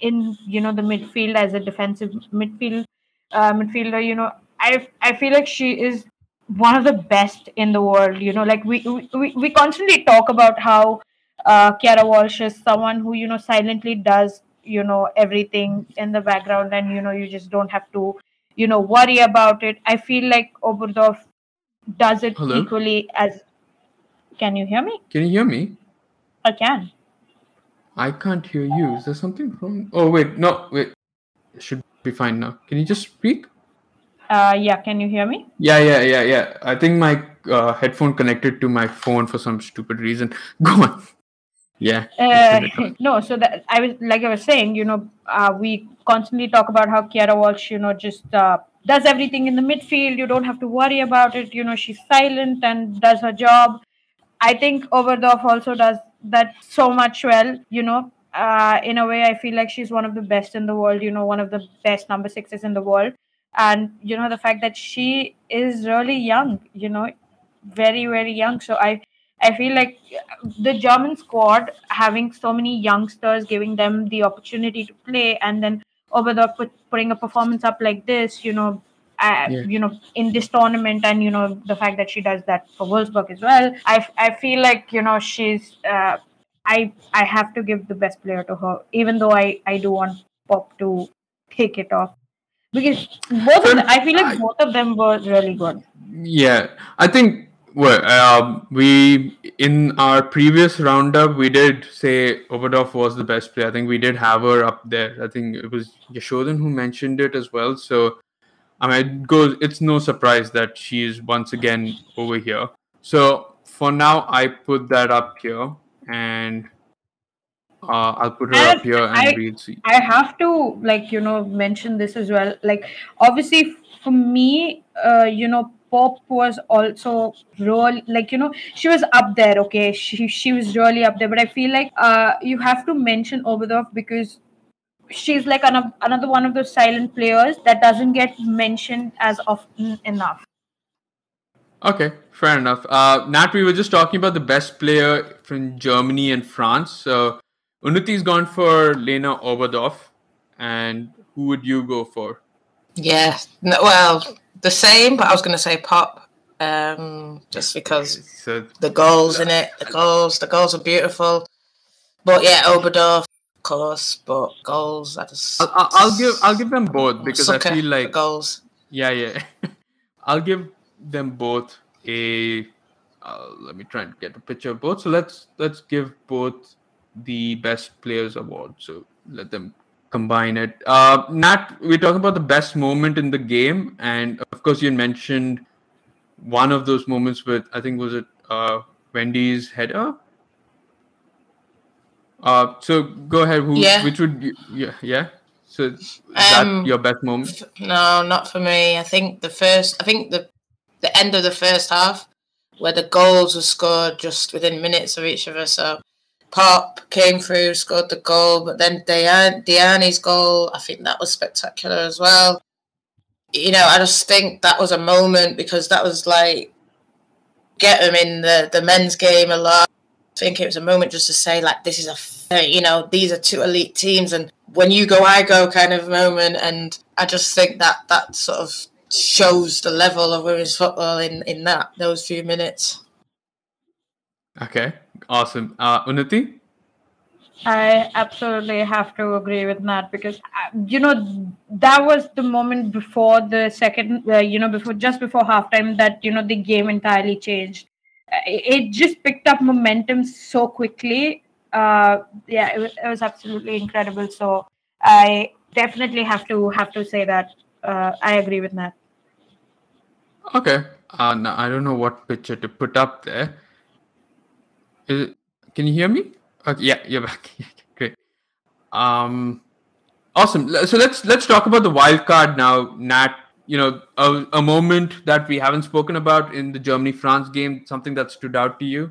in you know the midfield as a defensive midfield uh, midfielder. You know, I I feel like she is one of the best in the world. You know, like we we, we constantly talk about how uh, Kiara Walsh is someone who you know silently does you know everything in the background, and you know you just don't have to you know worry about it. I feel like Oberdorf does it Hello? equally as. Can you hear me? Can you hear me? I can. I can't hear you. Is there something wrong? Oh wait, no, wait. It should be fine now. Can you just speak? Uh, yeah, can you hear me? Yeah, yeah, yeah, yeah. I think my uh, headphone connected to my phone for some stupid reason. Go on. Yeah. Uh, no, so that I was like I was saying, you know, uh, we constantly talk about how Keira Walsh, you know, just uh, does everything in the midfield. You don't have to worry about it. You know, she's silent and does her job. I think Oberdorf also does that so much well. You know, uh, in a way, I feel like she's one of the best in the world. You know, one of the best number sixes in the world. And you know, the fact that she is really young. You know, very very young. So I I feel like the German squad having so many youngsters, giving them the opportunity to play, and then Oberdorf put, putting a performance up like this, you know, uh, Yeah. you know, in this tournament, and you know the fact that she does that for Wolfsburg as well. I I feel like you know she's. Uh, I I have to give the best player to her, even though I I do want Popp to take it off because both of them, I feel like I- both of them were really good. Yeah, I think well, um, we in our previous roundup we did say Oberdorf was the best player. I think we did have her up there. I think it was Yashodan who mentioned it as well. So I mean, it goes. It's no surprise that she is once again over here. So for now, I put that up here, and uh, I'll put her And up here, and I- we'll see. I have to like you know mention this as well. Like obviously for me, uh, you know, Popp was also real like you know she was up there. Okay, she she was really up there. But I feel like uh you have to mention Oberdorf because she's like another another one of those silent players that doesn't get mentioned as often enough. Okay, fair enough. Uh, Nat, we were just talking about the best player from Germany and France. So Unnati's gone for Lena Oberdorf, and who would you go for? Yeah. No, well, the same, but I was going to say popp, um, just because So the goals in it, the goals, the goals are beautiful. But yeah, Oberdorf, of course, but goals, I just. I'll, I'll- give I'll give them both because I feel like goals. yeah yeah, I'll give them both a uh, let me try and get a picture of both. So let's let's give both the best players award. So let them combine it. Uh, Nat, we're talking about the best moment in the game, and of course, you mentioned one of those moments with I think was it uh, Wendie's header. Uh, so go ahead. Who? Yeah. Which would you, yeah yeah. So is that Um, your best moment? No, not for me. I think the first, I think the the end of the first half, where the goals were scored just within minutes of each other. So Popp came through, scored the goal, but then Diani, Diani's goal, I think that was spectacular as well. You know, I just think that was a moment because that was like get them in the the men's game a lot. I think it was a moment just to say like this is a you know these are two elite teams and when you go I go kind of moment and I just think that that sort of shows the level of women's football in in that those few minutes. Okay, awesome. Uh, Unnati? I absolutely have to agree with Nat because uh, you know that was the moment before the second, uh, you know, before just before halftime that you know the game entirely changed. Uh, It just picked up momentum so quickly. Uh, yeah, it was, it was absolutely incredible. So I definitely have to have to say that uh, I agree with Nat. Okay. Uh, no, I don't know what picture to put up there. It, can you hear me? Okay, yeah, you're back. Great. Um, awesome. So let's let's talk about the wild card now, Nat. You know, a, a moment that we haven't spoken about in the Germany France game, something that stood out to you.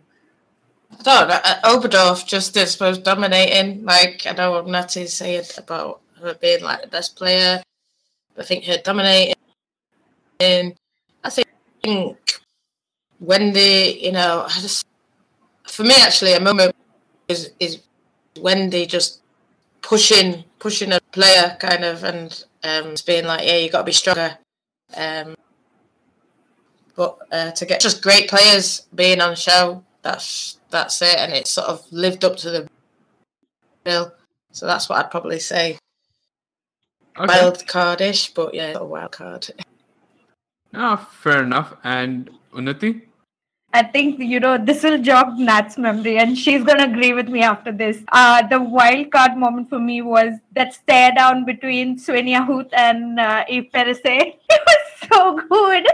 Know, uh, Oberdorf just I suppose dominating. Like I know what Natty said about her being like the best player. I think her dominating. And I think when Wendie, you know, I just for me actually a moment is is Wendie just pushing pushing a player kind of and um just being like, yeah, you got to be stronger. Um, but uh, to get just great players being on show, that's that's it, and it sort of lived up to the bill. So that's what I'd probably say. Okay. Wild cardish, but yeah, a wild card. Ah, fair enough. And Unnati? I think you know this will jog Nat's memory, and she's gonna agree with me after this. Uh, the wild card moment for me was that stare down between Svenja Huth and uh, Eve. It was so good.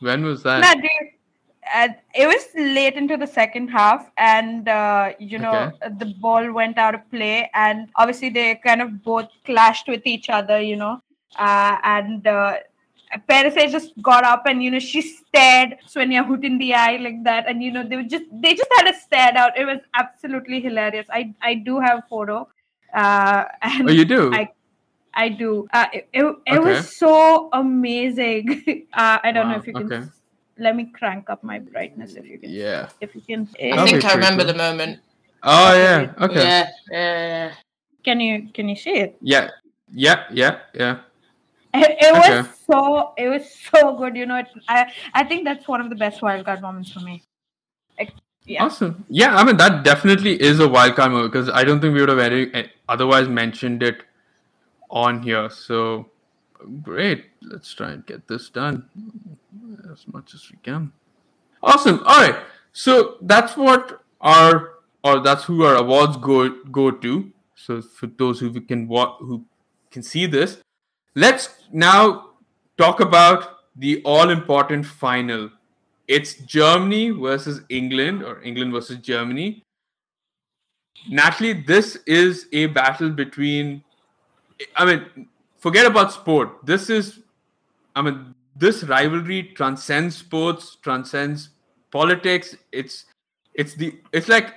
When was that? Nat, you- uh, it was late into the second half, and uh, you know the ball went out of play, and obviously they kind of both clashed with each other, you know, uh, and. Perisset just got up and you know she stared Svenja Huth in the eye like that and you know they were just they just had a stare out. It was absolutely hilarious. I I do have a photo. Uh and Oh, you do? I I do. Uh, it it, it Okay. was so amazing. uh, I don't know if you can. okay. Let me crank up my brightness if you can. Yeah. If you can. I That'll think I remember cool. the moment. Oh, yeah. Okay. Yeah, yeah, yeah. Can you can you see it? Yeah. Yeah. Yeah. Yeah. It, it Okay. was so it was so good. You know, it, I I think that's one of the best wildcard moments for me. Like, yeah. Awesome. Yeah, I mean that definitely is a wild card move because I don't think we would have any, eh, otherwise mentioned it on here. So great. Let's try and get this done as much as we can. Awesome. All right. So that's what our or that's who our awards go go to. So for those who can wa- who can see this, let's now talk about the all important final. It's Germany versus England or England versus Germany. Natalie, this is a battle between I mean, forget about sport. This is I mean, this rivalry transcends sports, transcends politics. It's it's the it's like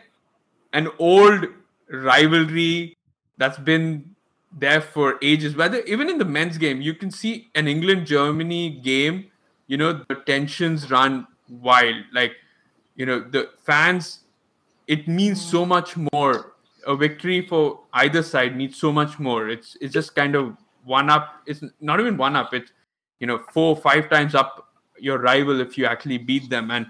an old rivalry that's been there for ages. Whether even in the men's game, you can see an England Germany game. You know the tensions run wild. Like you know the fans. It means so mm. much more. A victory for either side means so much more. It's it's just kind of one up. It's not even one up. It's you know four five times up your rival if you actually beat them and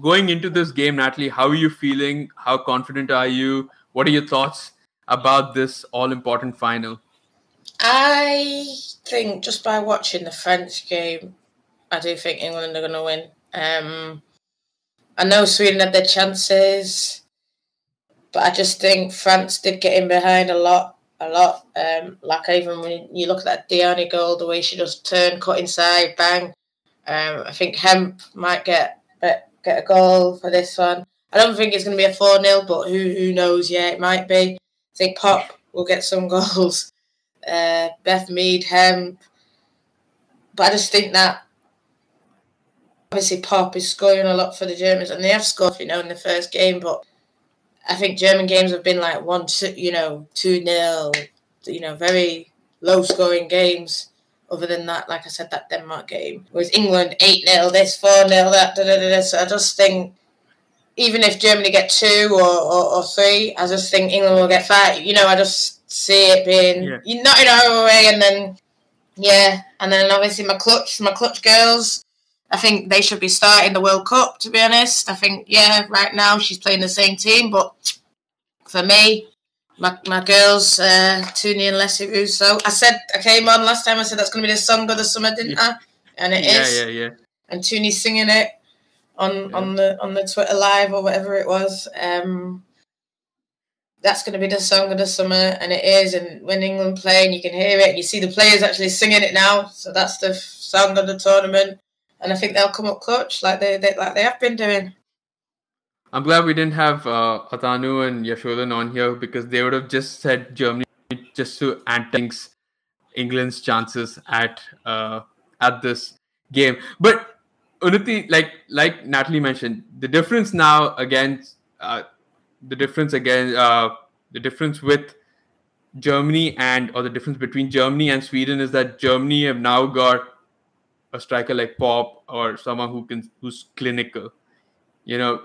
going into this game natalie how are you feeling how confident are you what are your thoughts about this all important final I think just by watching the French game, I do think England are going to win. Um, I know Sweden had their chances, but I just think France did get in behind a lot, a lot. Um, like even when you look at that Diani goal, the way she just turned, cut inside, bang. Um, I think Hemp might get get a goal for this one. I don't think it's going to be a 4 0, but who who knows? Yeah, it might be. Think Popp will get some goals. Uh, Beth Mead, Hemp. But I just think that obviously Popp is scoring a lot for the Germans, and they have scored, you know, in the first game. But I think German games have been like one, two, you know, two nil, you know, very low scoring games. Other than that, like I said, that Denmark game was England eight 0 this four 0 that. Da, da, da. So I just think even if Germany get two or, or, or, three, I just think England will get five. You know, I just see it being yeah. you not in our way, and then yeah, and then obviously my clutch, my clutch girls. I think they should be starting the World Cup. To be honest, I think yeah, right now she's playing the same team, but for me, my, my girls, uh, Tuni and Leslie Russo. I said I came on last time. I said that's going to be the song of the summer, didn't I? And it yeah, is. Yeah, yeah, And Tuni's singing it on yeah. on the on the Twitter live or whatever it was. Um, that's going to be the song of the summer, and it is. And when England play, and you can hear it, and you see the players actually singing it now. So that's the song of the tournament, and I think they'll come up clutch like they, they like they have been doing. I'm glad we didn't have uh, Atanu and Yashodan on here because they would have just said Germany just to anti England's chances at uh, at this game. But Unnati, like like Natalie mentioned, the difference now against uh, the difference again uh, the difference with Germany and or the difference between Germany and Sweden is that Germany have now got a striker like Popp or someone who can who's clinical. You know,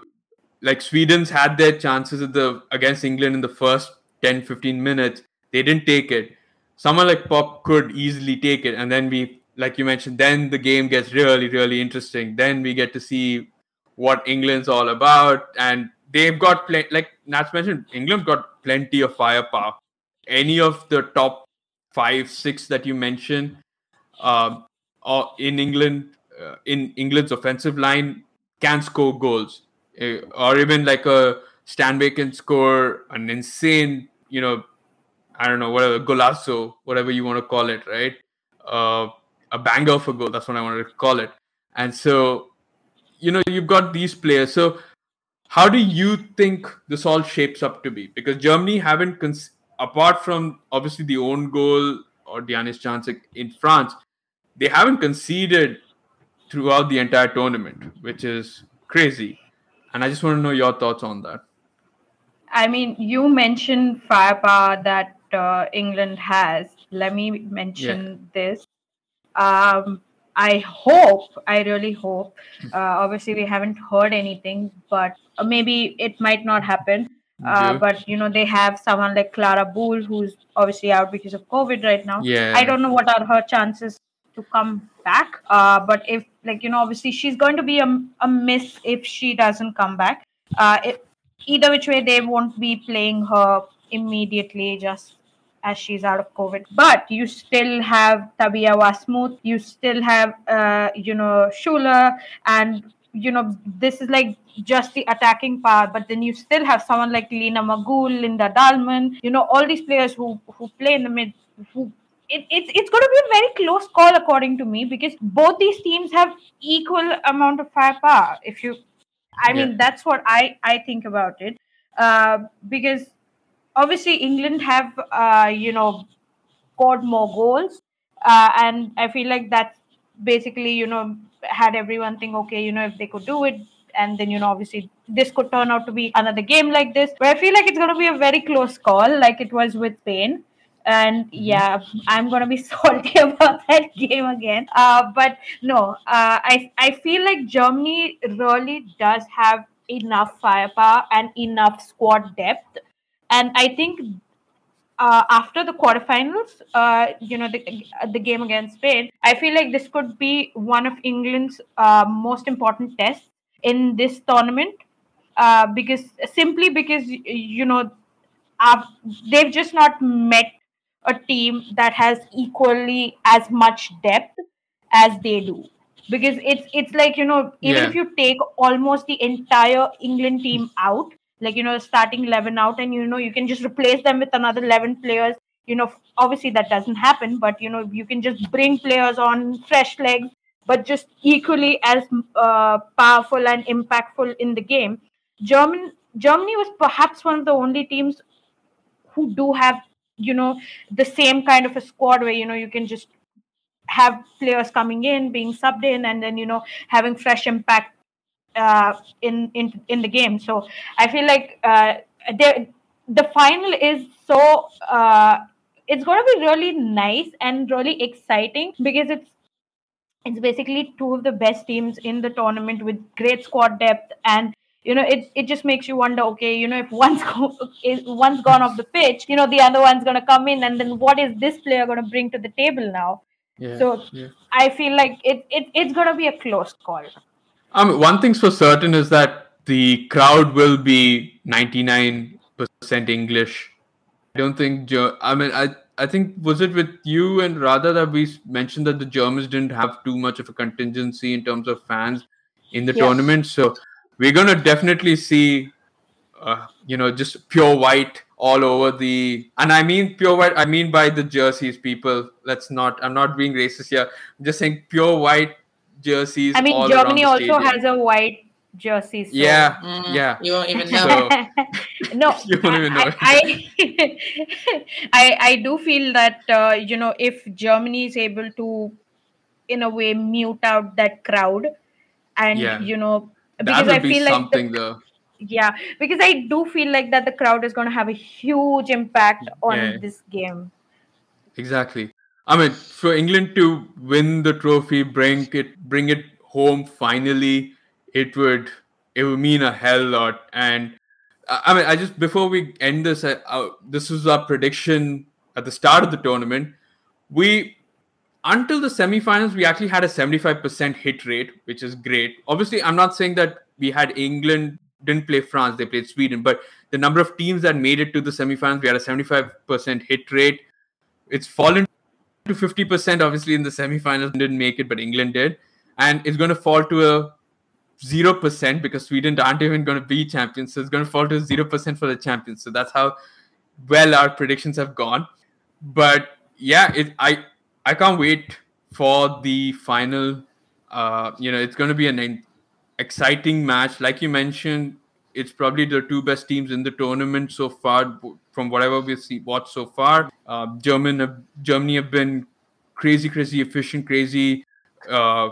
like Sweden's had their chances at the against England in the first 10 15 minutes they didn't take it someone like Popp could easily take it and then we like you mentioned then the game gets really really interesting. Then we get to see what England's all about. And they've got plenty like Nats mentioned England's got plenty of firepower. Any of the top five six that you mentioned um, or in England uh, in England's offensive line can score goals. Uh, or even like a Stanway can score an insane, you know, I don't know, whatever, golazo, whatever you want to call it, right? Uh, a banger of a goal. That's what I wanted to call it. And so, you know, you've got these players. So, how do you think this all shapes up to be? Because Germany haven't, cons- apart from obviously the own goal or Diani's chance in France, they haven't conceded throughout the entire tournament, which is crazy. And I just want to know your thoughts on that. I mean, you mentioned firepower that uh, England has. Let me mention yeah. this. Um, I hope, I really hope. Uh, obviously, we haven't heard anything, but maybe it might not happen. Uh, but you know they have someone like Klara Bühl who's obviously out because of COVID right now. Yeah. I don't know what are her chances to come back. Uh, but if like you know, obviously she's going to be a, a miss if she doesn't come back. Uh, it, either which way, they won't be playing her immediately just as she's out of COVID. But you still have Tabea Waßmuth, you still have uh, you know Schüller, and you know this is like just the attacking part. But then you still have someone like Lina Magull, Linda Dallmann, you know all these players who who play in the mid who it, it's it's going to be a very close call according to me because both these teams have equal amount of firepower. If you, I yeah. mean, that's what I I think about it. Uh, because obviously England have uh, you know scored more goals, uh, and I feel like that's basically you know had everyone think okay you know if they could do it and then you know obviously this could turn out to be another game like this. But i feel like it's going to be a very close call like it was with spain. And mm-hmm. yeah i'm gonna be salty about that game again. Uh, but no uh, i i feel like germany really does have enough firepower and enough squad depth and i think uh, after the quarterfinals, uh, you know, the, the game against Spain, I feel like this could be one of England's uh, most important tests in this tournament uh, because simply because you know they've just not met a team that has equally as much depth as they do. because it's it's like you know even Yeah. if you take almost the entire England team out, like you know starting eleven out, and you know you can just replace them with another eleven players. You know, obviously that doesn't happen, but you know you can just bring players on fresh legs, but just equally as uh, powerful and impactful in the game. German Germany was perhaps one of the only teams who do have you know the same kind of a squad where you know you can just have players coming in being subbed in and then you know having fresh impact uh, in in in the game so i feel like uh, the the final is so uh, it's going to be really nice and really exciting because it's it's basically two of the best teams in the tournament with great squad depth and you know it, it just makes you wonder okay you know if one's go, is one's gone off the pitch you know the other one's going to come in and then what is this player going to bring to the table now Yeah. so yeah. i feel like it, it it's going to be a close call I mean, one thing's for certain is that the crowd will be 99% English. I don't think, I mean, I, I think, was it with you and Radha that we mentioned that the Germans didn't have too much of a contingency in terms of fans in the tournament? So we're going to definitely see, uh, you know, just pure white all over the, and I mean pure white, I mean by the jerseys, people. Let's not, I'm not being racist here. I'm just saying pure white jerseys. i mean all germany the also has a white jersey so Yeah, Mm, yeah. You won't even know. So- no You won't even know. I, I, I I do feel that uh, you know if germany is able to in a way mute out that crowd and Yeah. you know that because would i be feel like the though. yeah because i do feel like that the crowd is going to have a huge impact on Yeah. this game Exactly. I mean, for England to win the trophy, bring it, bring it home finally, it would, it would mean a hell lot. And I I mean, I just before we end this, I, uh, this was our prediction at the start of the tournament. We until the semifinals, we actually had a 75% hit rate, which is great. Obviously, I'm not saying that we had England didn't play France, they played Sweden, but the number of teams that made it to the semifinals, we had a 75% hit rate. It's fallen to 50% obviously in the semifinals. Didn't make it but england did. And it's going to fall to a 0% because sweden aren't even going to be champions. So it's going to fall to 0% for the champions. So that's how well our predictions have gone. But yeah it i i can't wait for the final uh you know it's going to be an exciting match. Like you mentioned it's probably the two best teams in the tournament so far from whatever we've seen watched so far. Uh, german germany have been crazy crazy efficient crazy uh,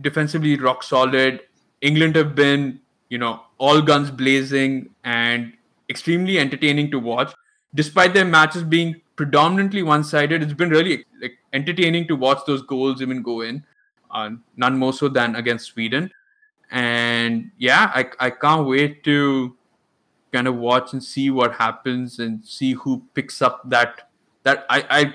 defensively rock solid. England have been you know all guns blazing and extremely entertaining to watch. Despite their matches being predominantly one-sided it's been really like entertaining to watch those goals even go in uh, none more so than against sweden and yeah I, I can't wait to kind of watch and see what happens and see who picks up that that i i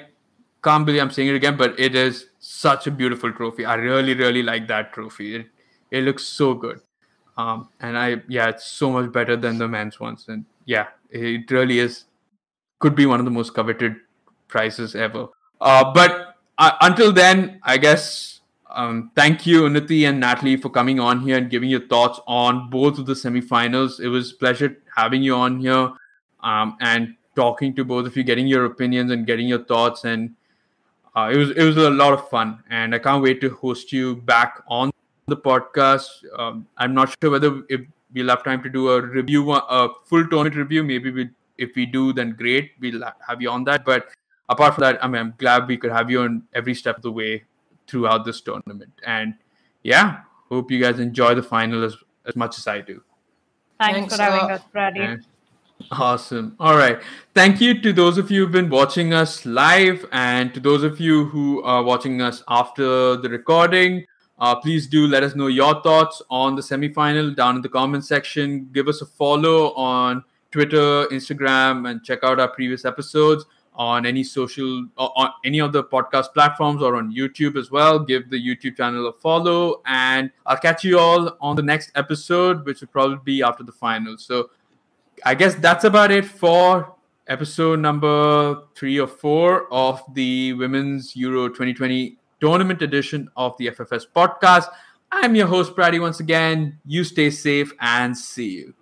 can't believe i'm saying it again but it is such a beautiful trophy. I really really like that trophy. It, it looks so good. Um and i yeah it's so much better than the men's ones. And yeah it really is could be one of the most coveted prizes ever. Uh but uh, until then i guess um, thank you, Unnati and Natalie, for coming on here and giving your thoughts on both of the semifinals. It was pleasure having you on here um, and talking to both of you, getting your opinions and getting your thoughts. And uh, it was it was a lot of fun. And I can't wait to host you back on the podcast. Um, I'm not sure whether if we'll have time to do a review, a full tournament review. Maybe we, if we do, then great. We'll have you on that. But apart from that, I mean, I'm glad we could have you on every step of the way throughout this tournament. And yeah, hope you guys enjoy the final as, as much as I do. thanks, Thanks for having us Brady. Awesome. All right. Thank you to those of you who've been watching us live and to those of you who are watching us after the recording. Uh, please do let us know your thoughts on the semifinal down in the comment section. Give us a follow on Twitter, Instagram, and check out our previous episodes on any social on any of the podcast platforms or on YouTube as well. Give the YouTube channel a follow, and I'll catch you all on the next episode, which will probably be after the final. So I guess that's about it for episode number three or four of the Women's Euro 2020 tournament edition of the FFS podcast. I'm your host, Praddy, once again. You stay safe and see you.